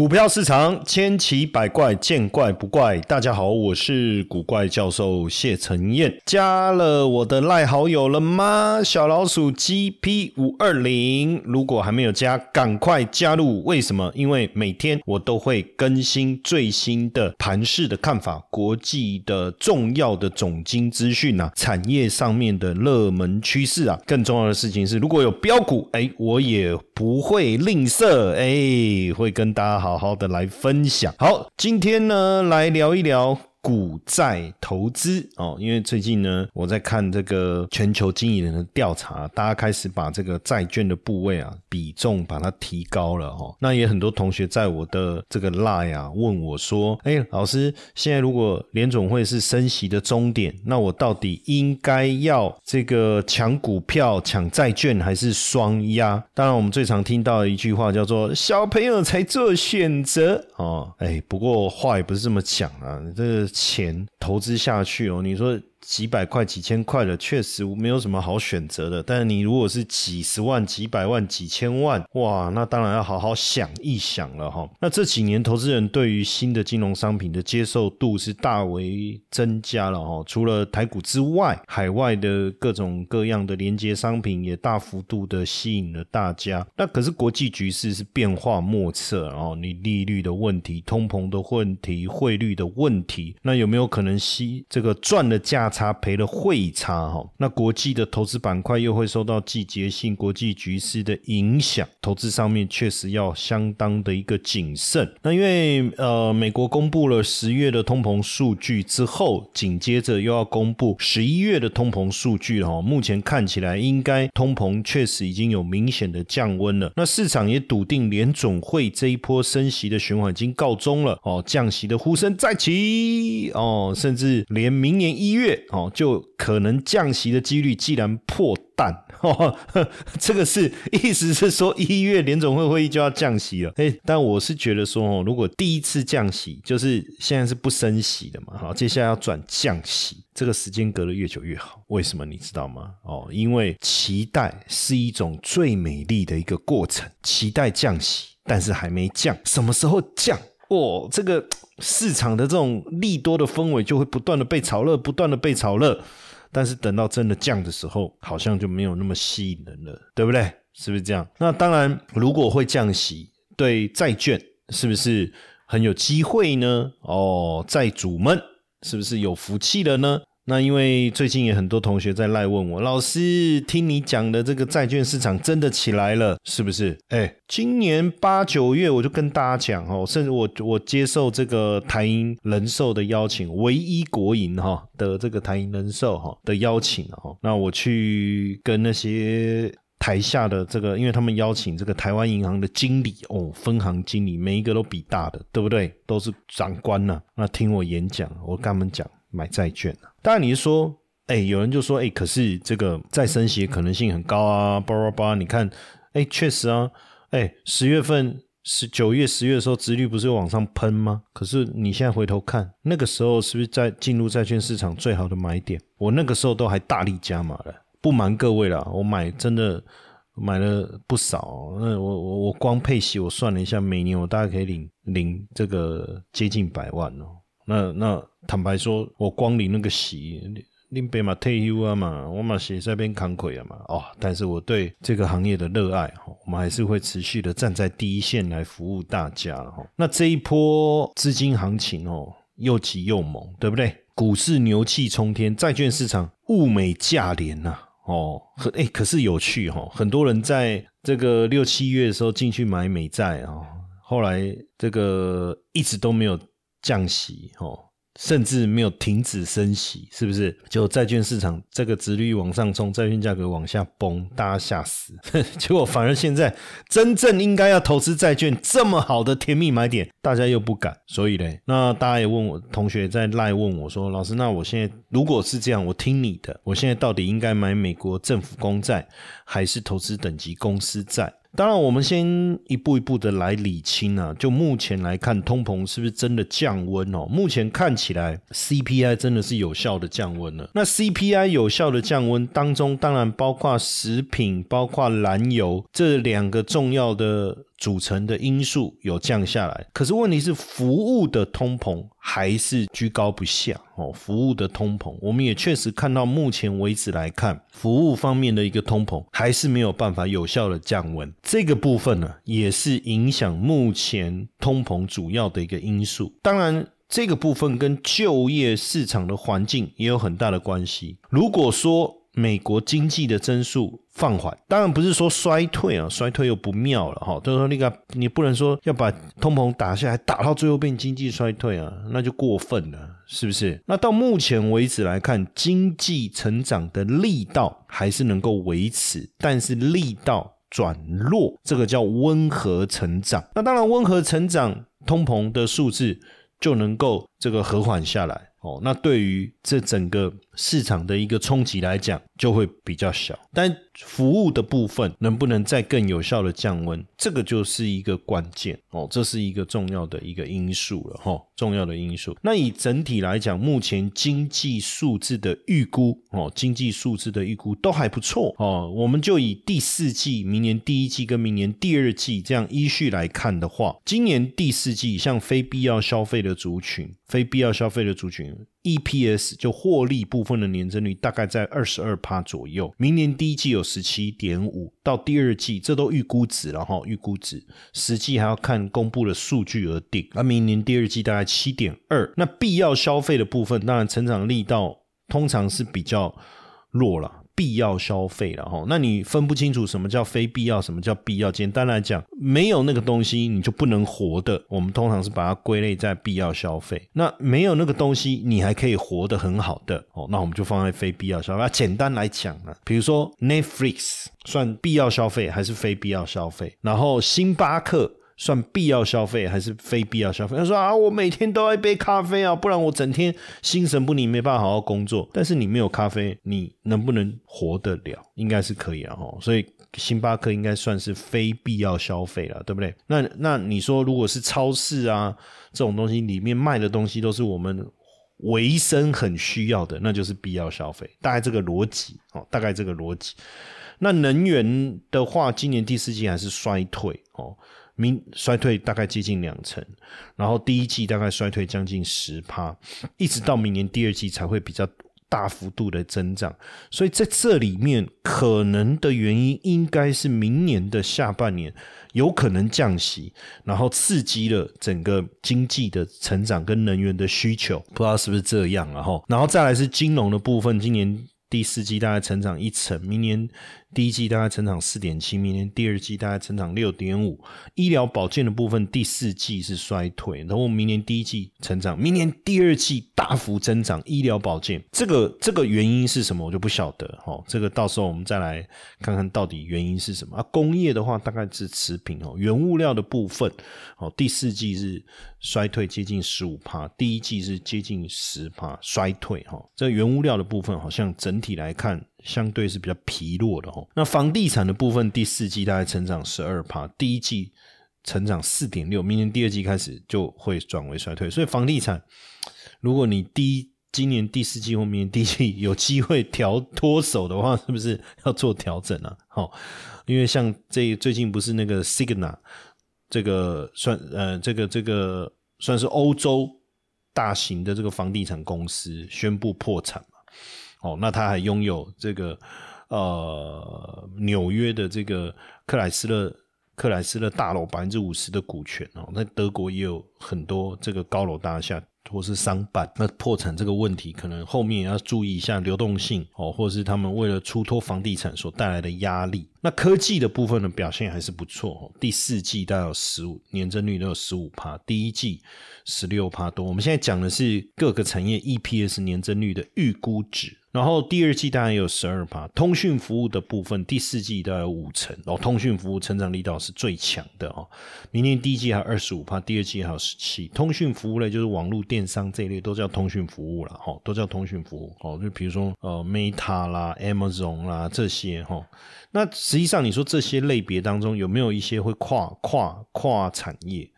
股票市场千奇百怪，见怪不怪。大家好，我是古怪教授谢承彦。加了我的赖好友了吗？小老鼠 GP 五二零，如果还没有加，赶快加入。为什么？因为每天我都会更新最新的盘市的看法，国际的重要的总经资讯啊，产业上面的热门趋势啊。更重要的事情是，如果有标股，哎，我也不会吝啬，哎，会跟大家好。好好的来分享。好，今天呢，来聊一聊。股债投资哦，因为最近呢，我在看这个全球经营人的调查，大家开始把这个债券的部位啊比重把它提高了哦。那也很多同学在我的这个 line 啊问我说：“哎，老师，现在如果联总会是升息的终点，那我到底应该要这个抢股票、抢债券还是双压？”当然，我们最常听到一句话叫做“小朋友才做选择”哦。哎，不过话也不是这么讲啊，这。钱投资下去哦，你说。几百块、几千块的，确实没有什么好选择的。但是你如果是几十万、几百万、几千万，哇，那当然要好好想一想了哈。那这几年投资人对于新的金融商品的接受度是大为增加了哈。除了台股之外，海外的各种各样的连接商品也大幅度的吸引了大家。那可是国际局势是变化莫测哦，你利率的问题、通膨的问题、汇率的问题，那有没有可能吸这个赚的价？差赔了汇差哈，那国际的投资板块又会受到季节性国际局势的影响，投资上面确实要相当的一个谨慎。那因为呃，美国公布了十月的通膨数据之后，紧接着又要公布十一月的通膨数据哈。目前看起来，应该通膨确实已经有明显的降温了。那市场也笃定联总会这一波升息的循环已经告终了哦，降息的呼声再起哦，甚至连明年一月。哦，就可能降息的几率既然破蛋，这个是意思是说一月联总会会议就要降息了。哎，但我是觉得说哦，如果第一次降息就是现在是不升息的嘛，好，接下来要转降息，这个时间隔得越久越好。为什么你知道吗？哦，因为期待是一种最美丽的一个过程，期待降息，但是还没降，什么时候降？哦，这个。市场的这种利多的氛围就会不断的被炒热，不断的被炒热，但是等到真的降的时候，好像就没有那么吸引人了，对不对？是不是这样？那当然，如果会降息，对债券是不是很有机会呢？哦，债主们是不是有福气了呢？那因为最近也很多同学在赖问我，老师听你讲的这个债券市场真的起来了，是不是？哎，今年八九月我就跟大家讲哦，甚至我我接受这个台银人寿的邀请，唯一国营哈的这个台银人寿哈的邀请哦，那我去跟那些台下的这个，因为他们邀请这个台湾银行的经理哦，分行经理每一个都比大的，对不对？都是长官呐，那听我演讲，我跟他们讲。买债券啊。当然你是说，哎，有人就说，哎，可是这个再升息可能性很高啊，叭叭叭，你看，哎，确实啊，哎，十月份、十九月、十月的时候，殖率不是往上喷吗？可是你现在回头看，那个时候是不是在进入债券市场最好的买点？我那个时候都还大力加码了，不瞒各位啦，我买真的买了不少，那我我我光配息，我算了一下，每年我大概可以领领这个接近百万哦。那那坦白说，我光领那个息，你别嘛退休啊嘛，我嘛写在边扛亏啊嘛哦。但是我对这个行业的热爱哈，我们还是会持续的站在第一线来服务大家哈。那这一波资金行情哦，又急又猛，对不对？股市牛气冲天，债券市场物美价廉呐哦。哎，可是有趣哈，很多人在这个六七月的时候进去买美债啊，后来这个一直都没有。降息哦，甚至没有停止升息，是不是？就债券市场这个值率往上冲，债券价格往下崩，大家吓死。结果反而现在真正应该要投资债券这么好的甜蜜买点，大家又不敢。所以嘞，那大家也问我同学在赖问我说：“老师，那我现在如果是这样，我听你的，我现在到底应该买美国政府公债，还是投资等级公司债？”当然，我们先一步一步的来理清啊。就目前来看，通膨是不是真的降温哦？目前看起来，CPI 真的是有效的降温了。那 CPI 有效的降温当中，当然包括食品、包括燃油这两个重要的。组成的因素有降下来，可是问题是服务的通膨还是居高不下哦。服务的通膨，我们也确实看到，目前为止来看，服务方面的一个通膨还是没有办法有效的降温。这个部分呢，也是影响目前通膨主要的一个因素。当然，这个部分跟就业市场的环境也有很大的关系。如果说，美国经济的增速放缓，当然不是说衰退啊，衰退又不妙了哈。就是说那个你不能说要把通膨打下来，打到最后变经济衰退啊，那就过分了，是不是？那到目前为止来看，经济成长的力道还是能够维持，但是力道转弱，这个叫温和成长。那当然，温和成长，通膨的数字就能够这个和缓下来。哦，那对于这整个市场的一个冲击来讲，就会比较小。但服务的部分能不能再更有效的降温，这个就是一个关键哦，这是一个重要的一个因素了哈，重要的因素。那以整体来讲，目前经济数字的预估哦，经济数字的预估都还不错哦。我们就以第四季、明年第一季跟明年第二季这样依序来看的话，今年第四季像非必要消费的族群。非必要消费的族群，EPS 就获利部分的年增率大概在二十二趴左右。明年第一季有十七点五，到第二季这都预估值了哈，预估值实际还要看公布的数据而定。而明年第二季大概七点二，那必要消费的部分，当然成长力道通常是比较弱了。必要消费了哈，那你分不清楚什么叫非必要，什么叫必要？简单来讲，没有那个东西你就不能活的。我们通常是把它归类在必要消费。那没有那个东西，你还可以活得很好的哦，那我们就放在非必要消费。简单来讲呢，比如说 Netflix 算必要消费还是非必要消费？然后星巴克。算必要消费还是非必要消费？他说啊，我每天都要一杯咖啡啊，不然我整天心神不宁，没办法好好工作。但是你没有咖啡，你能不能活得了？应该是可以啊，哈。所以星巴克应该算是非必要消费了，对不对？那那你说，如果是超市啊这种东西里面卖的东西都是我们维生很需要的，那就是必要消费。大概这个逻辑哦，大概这个逻辑。那能源的话，今年第四季还是衰退哦。明衰退大概接近两成，然后第一季大概衰退将近十趴，一直到明年第二季才会比较大幅度的增长。所以在这里面可能的原因，应该是明年的下半年有可能降息，然后刺激了整个经济的成长跟能源的需求，不知道是不是这样啊？哈，然后再来是金融的部分，今年第四季大概成长一成，明年。第一季大概成长四点七，明年第二季大概成长六点五。医疗保健的部分，第四季是衰退，然后明年第一季成长，明年第二季大幅增长。医疗保健这个这个原因是什么，我就不晓得哦。这个到时候我们再来看看到底原因是什么。啊，工业的话大概是持平哦。原物料的部分哦，第四季是衰退接近十五帕，第一季是接近十帕衰退哈。这原物料的部分好像整体来看。相对是比较疲弱的哈。那房地产的部分，第四季大概成长十二趴，第一季成长四点六，明年第二季开始就会转为衰退。所以房地产，如果你第今年第四季或明年第一季有机会调脱手的话，是不是要做调整啊？好，因为像这最近不是那个 Signa 这个算呃这个这个算是欧洲大型的这个房地产公司宣布破产嘛。哦，那他还拥有这个呃纽约的这个克莱斯勒克莱斯勒大楼百分之五十的股权哦，那德国也有很多这个高楼大厦或是商办，那破产这个问题可能后面也要注意一下流动性哦，或者是他们为了出脱房地产所带来的压力。那科技的部分的表现还是不错哦，第四季大概有十五年增率都有十五趴，第一季十六趴多。我们现在讲的是各个产业 EPS 年增率的预估值。然后第二季大概有十二趴，通讯服务的部分第四季大概有五成，然后通讯服务成长力道是最强的哦。明年第一季还有二十五趴，第二季还有十七。通讯服务类就是网络电商这一类都叫通讯服务了哈，都叫通讯服务哦。就比如说呃 Meta 啦、Amazon 啦这些哈。那实际上你说这些类别当中有没有一些会跨跨跨产业？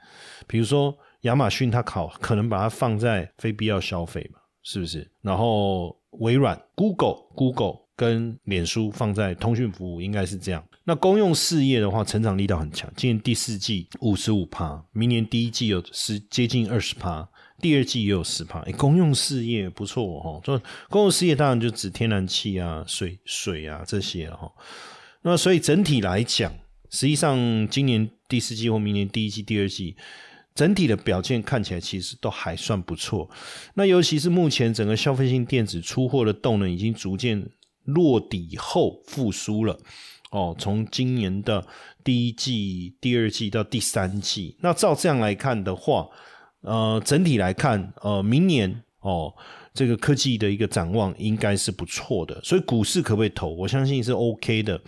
比如说亚马逊，它考可能把它放在非必要消费嘛，是不是？然后微软、Google、Google 跟脸书放在通讯服务，应该是这样。那公用事业的话，成长力道很强，今年第四季五十五趴，明年第一季有十接近二十趴，第二季也有十趴。哎，公用事业不错哦，就公用事业当然就指天然气啊、水水啊这些了哈。那所以整体来讲，实际上今年第四季或明年第一季、第二季。整体的表现看起来其实都还算不错，那尤其是目前整个消费性电子出货的动能已经逐渐落底后复苏了哦。从今年的第一季、第二季到第三季，那照这样来看的话，呃，整体来看，呃，明年哦。这个科技的一个展望应该是不错的，所以股市可不可以投？我相信是 OK 的，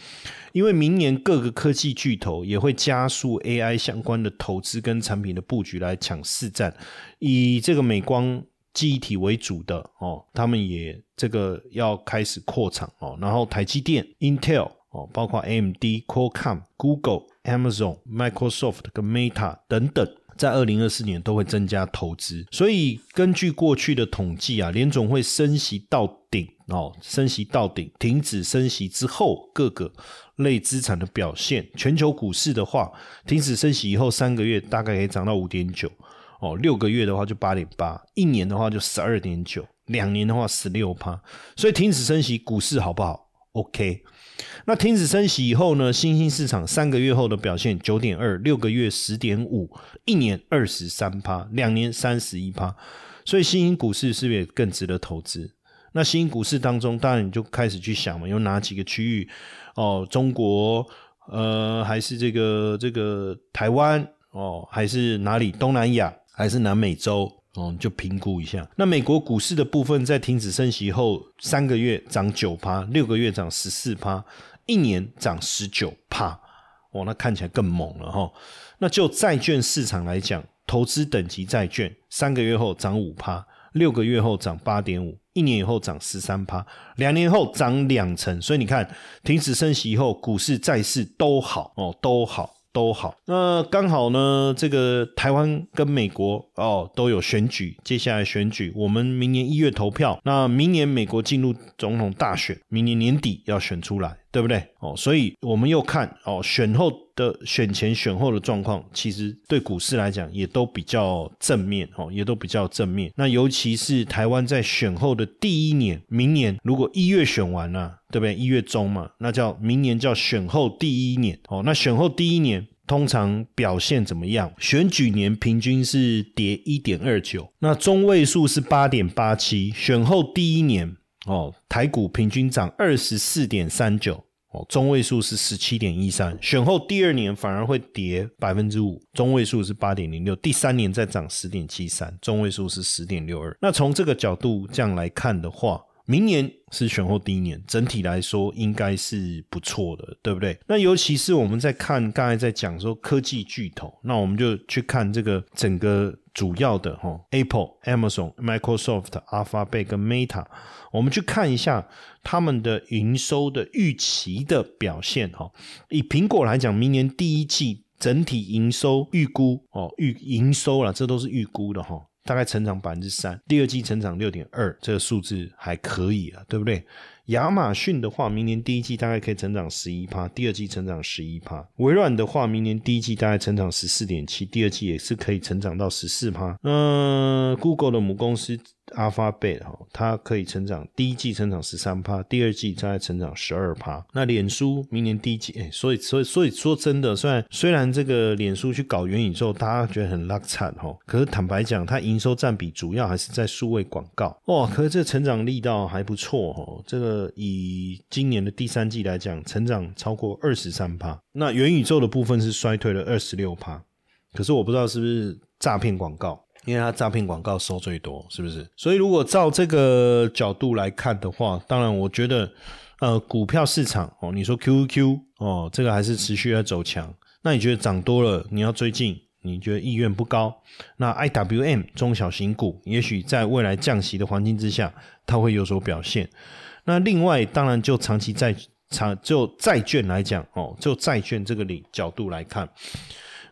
因为明年各个科技巨头也会加速 AI 相关的投资跟产品的布局来抢市占。以这个美光记忆体为主的哦，他们也这个要开始扩厂哦。然后台积电、Intel 哦，包括 AMD、Qualcomm、Google、Amazon、Microsoft 跟 Meta 等等。在二零二四年都会增加投资，所以根据过去的统计啊，联总会升息到顶哦，升息到顶，停止升息之后，各个类资产的表现，全球股市的话，停止升息以后三个月大概可以涨到五点九哦，六个月的话就八点八，一年的话就十二点九，两年的话十六趴，所以停止升息，股市好不好？OK。那停止升息以后呢？新兴市场三个月后的表现九点二，六个月十点五，一年二十三趴，两年三十一趴。所以新兴股市是不是也更值得投资？那新兴股市当中，当然你就开始去想嘛，有哪几个区域？哦，中国，呃，还是这个这个台湾？哦，还是哪里？东南亚，还是南美洲？哦，就评估一下。那美国股市的部分，在停止升息后，三个月涨九趴，六个月涨十四趴，一年涨十九趴。哦，那看起来更猛了哈。那就债券市场来讲，投资等级债券，三个月后涨五趴，六个月后涨八点五，一年以后涨十三趴，两年后涨两成。所以你看，停止升息以后，股市、债市都好哦，都好。都好，那刚好呢，这个台湾跟美国哦都有选举，接下来选举，我们明年一月投票，那明年美国进入总统大选，明年年底要选出来，对不对？哦，所以我们又看哦，选后的选前选后的状况，其实对股市来讲也都比较正面哦，也都比较正面。那尤其是台湾在选后的第一年，明年如果一月选完了。对不对？一月中嘛，那叫明年叫选后第一年哦。那选后第一年通常表现怎么样？选举年平均是跌一点二九，那中位数是八点八七。选后第一年哦，台股平均涨二十四点三九哦，中位数是十七点一三。选后第二年反而会跌百分之五，中位数是八点零六。第三年再涨十点七三，中位数是十点六二。那从这个角度这样来看的话，明年是选后第一年，整体来说应该是不错的，对不对？那尤其是我们在看刚才在讲说科技巨头，那我们就去看这个整个主要的哈，Apple、Amazon、Microsoft、Alphabet 跟 Meta，我们去看一下他们的营收的预期的表现哈。以苹果来讲，明年第一季整体营收预估哦，预营收了，这都是预估的哈。大概成长百分之三，第二季成长六点二，这个数字还可以啊，对不对？亚马逊的话，明年第一季大概可以成长十一趴，第二季成长十一趴。微软的话，明年第一季大概成长十四点七，第二季也是可以成长到十四趴。嗯，Google 的母公司。Alphabet 哈，它可以成长，第一季成长十三趴，第二季大概成长十二趴。那脸书明年第一季，哎，所以所以所以说真的，虽然虽然这个脸书去搞元宇宙，大家觉得很拉惨哈，可是坦白讲，它营收占比主要还是在数位广告哇，可是这成长力道还不错哦。这个以今年的第三季来讲，成长超过二十三趴。那元宇宙的部分是衰退了二十六趴，可是我不知道是不是诈骗广告。因为它诈骗广告收最多，是不是？所以如果照这个角度来看的话，当然我觉得，呃，股票市场哦，你说 QQ 哦，这个还是持续在走强。那你觉得涨多了，你要追进，你觉得意愿不高？那 IWM 中小型股，也许在未来降息的环境之下，它会有所表现。那另外，当然就长期债长就债券来讲哦，就债券这个里角度来看，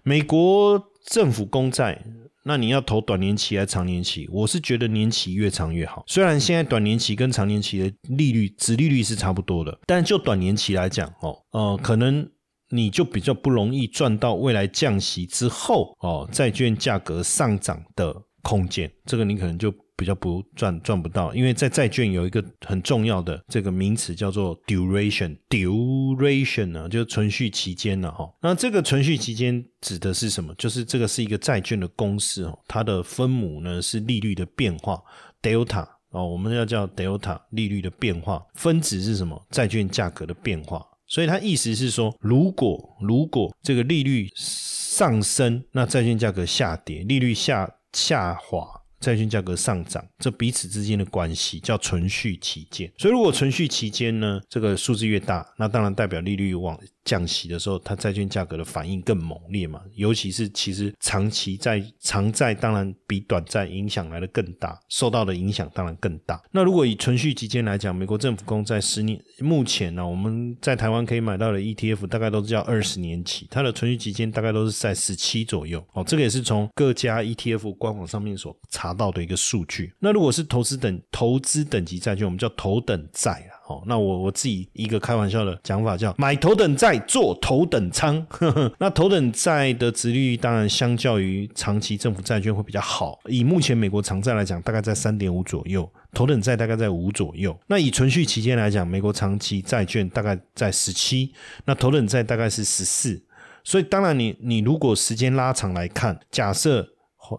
美国政府公债。那你要投短年期还是长年期？我是觉得年期越长越好。虽然现在短年期跟长年期的利率、值利率是差不多的，但就短年期来讲，哦，呃，可能你就比较不容易赚到未来降息之后哦债券价格上涨的空间。这个你可能就。比较不赚赚不到，因为在债券有一个很重要的这个名词叫做 duration，duration 呢就是存续期间了哈。那这个存续期间指的是什么？就是这个是一个债券的公式哦，它的分母呢是利率的变化 delta 哦，我们要叫 delta 利率的变化，分子是什么？债券价格的变化。所以它意思是说，如果如果这个利率上升，那债券价格下跌；利率下下滑。债券价格上涨，这彼此之间的关系叫存续期间。所以，如果存续期间呢，这个数字越大，那当然代表利率往降息的时候，它债券价格的反应更猛烈嘛。尤其是其实长期债、长债当然比短债影响来的更大，受到的影响当然更大。那如果以存续期间来讲，美国政府公债十年，目前呢，我们在台湾可以买到的 ETF 大概都是叫二十年期，它的存续期间大概都是在十七左右。哦，这个也是从各家 ETF 官网上面所查。到的一个数据，那如果是投资等投资等级债券，我们叫头等债啊。那我我自己一个开玩笑的讲法叫买头等债做头等舱。那头等债的值率当然相较于长期政府债券会比较好。以目前美国长债来讲，大概在三点五左右，头等债大概在五左右。那以存续期间来讲，美国长期债券大概在十七，那头等债大概是十四。所以当然你你如果时间拉长来看，假设。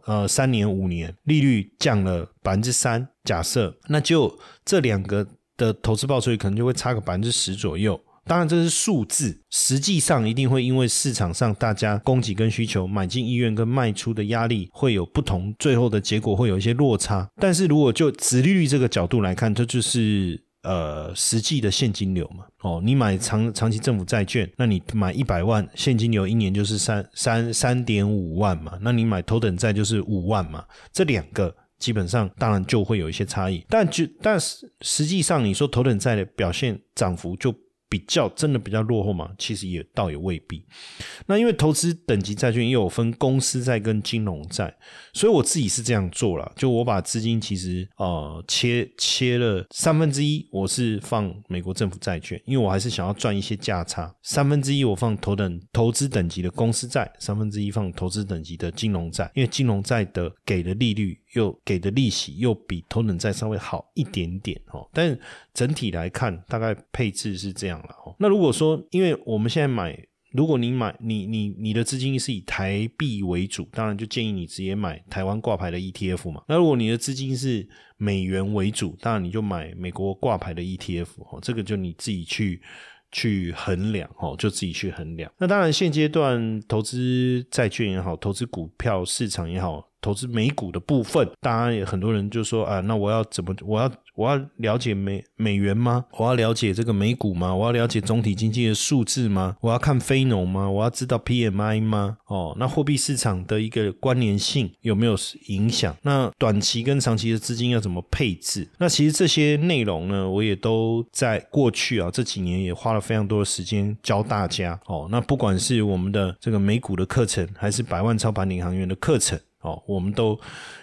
呃，三年五年利率降了百分之三，假设那就这两个的投资报酬率可能就会差个百分之十左右。当然这是数字，实际上一定会因为市场上大家供给跟需求、买进意愿跟卖出的压力会有不同，最后的结果会有一些落差。但是如果就殖利率这个角度来看，这就是。呃，实际的现金流嘛，哦，你买长长期政府债券，那你买一百万现金流，一年就是三三三点五万嘛，那你买头等债就是五万嘛，这两个基本上当然就会有一些差异，但就但是实际上你说头等债的表现涨幅就。比较真的比较落后嘛？其实也倒也未必。那因为投资等级债券也有分公司债跟金融债，所以我自己是这样做了，就我把资金其实呃切切了三分之一，我是放美国政府债券，因为我还是想要赚一些价差。三分之一我放头等投资等级的公司债，三分之一放投资等级的金融债，因为金融债的给的利率。又给的利息又比头等债稍微好一点点哦，但整体来看，大概配置是这样那如果说，因为我们现在买，如果你买你你你的资金是以台币为主，当然就建议你直接买台湾挂牌的 ETF 嘛。那如果你的资金是美元为主，当然你就买美国挂牌的 ETF 哦。这个就你自己去去衡量哦，就自己去衡量。那当然现阶段投资债券也好，投资股票市场也好。投资美股的部分，当然也很多人就说啊，那我要怎么？我要我要了解美美元吗？我要了解这个美股吗？我要了解总体经济的数字吗？我要看非农吗？我要知道 PMI 吗？哦，那货币市场的一个关联性有没有影响？那短期跟长期的资金要怎么配置？那其实这些内容呢，我也都在过去啊这几年也花了非常多的时间教大家。哦，那不管是我们的这个美股的课程，还是百万操盘领航员的课程。哦，我们都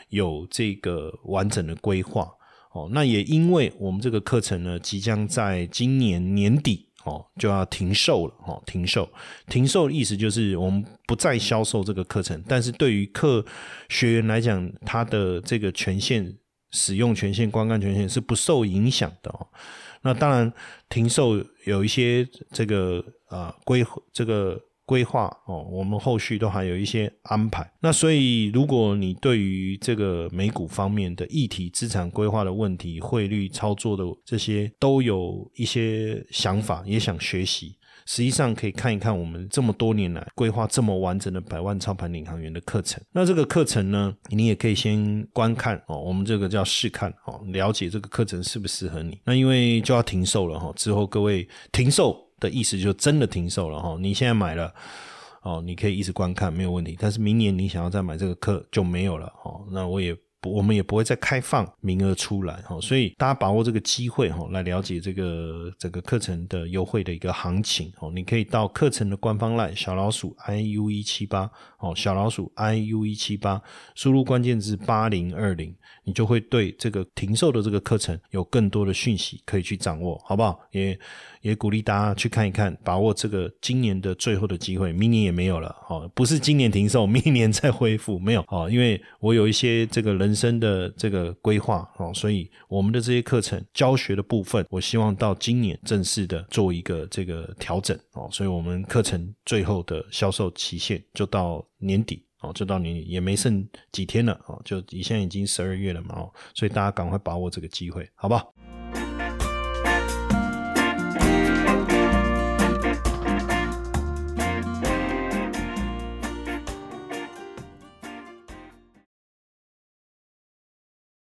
有这个完整的规划。哦，那也因为我们这个课程呢，即将在今年年底哦就要停售了。哦，停售，停售的意思就是我们不再销售这个课程。但是对于课学员来讲，他的这个权限、使用权限、观看权限是不受影响的。哦，那当然停售有一些这个啊规这个。规划哦，我们后续都还有一些安排。那所以，如果你对于这个美股方面的议题、资产规划的问题、汇率操作的这些，都有一些想法，也想学习，实际上可以看一看我们这么多年来规划这么完整的百万操盘领航员的课程。那这个课程呢，你也可以先观看哦，我们这个叫试看哦，了解这个课程适不适合你。那因为就要停售了哈，之后各位停售。的意思就真的停售了哈，你现在买了哦，你可以一直观看没有问题。但是明年你想要再买这个课就没有了哦。那我也我们也不会再开放名额出来哈，所以大家把握这个机会哈，来了解这个整个课程的优惠的一个行情哦。你可以到课程的官方赖小老鼠 i u 一七八哦，小老鼠 i u 一七八，输入关键字八零二零，你就会对这个停售的这个课程有更多的讯息可以去掌握，好不好？也也鼓励大家去看一看，把握这个今年的最后的机会，明年也没有了哦，不是今年停售，明年再恢复没有哦，因为我有一些这个人生的这个规划哦，所以我们的这些课程教学的部分，我希望到今年正式的做一个这个调整哦，所以我们课程最后的销售期限就到年底哦，就到年底也没剩几天了哦，就你现在已经十二月了嘛哦，所以大家赶快把握这个机会，好不好？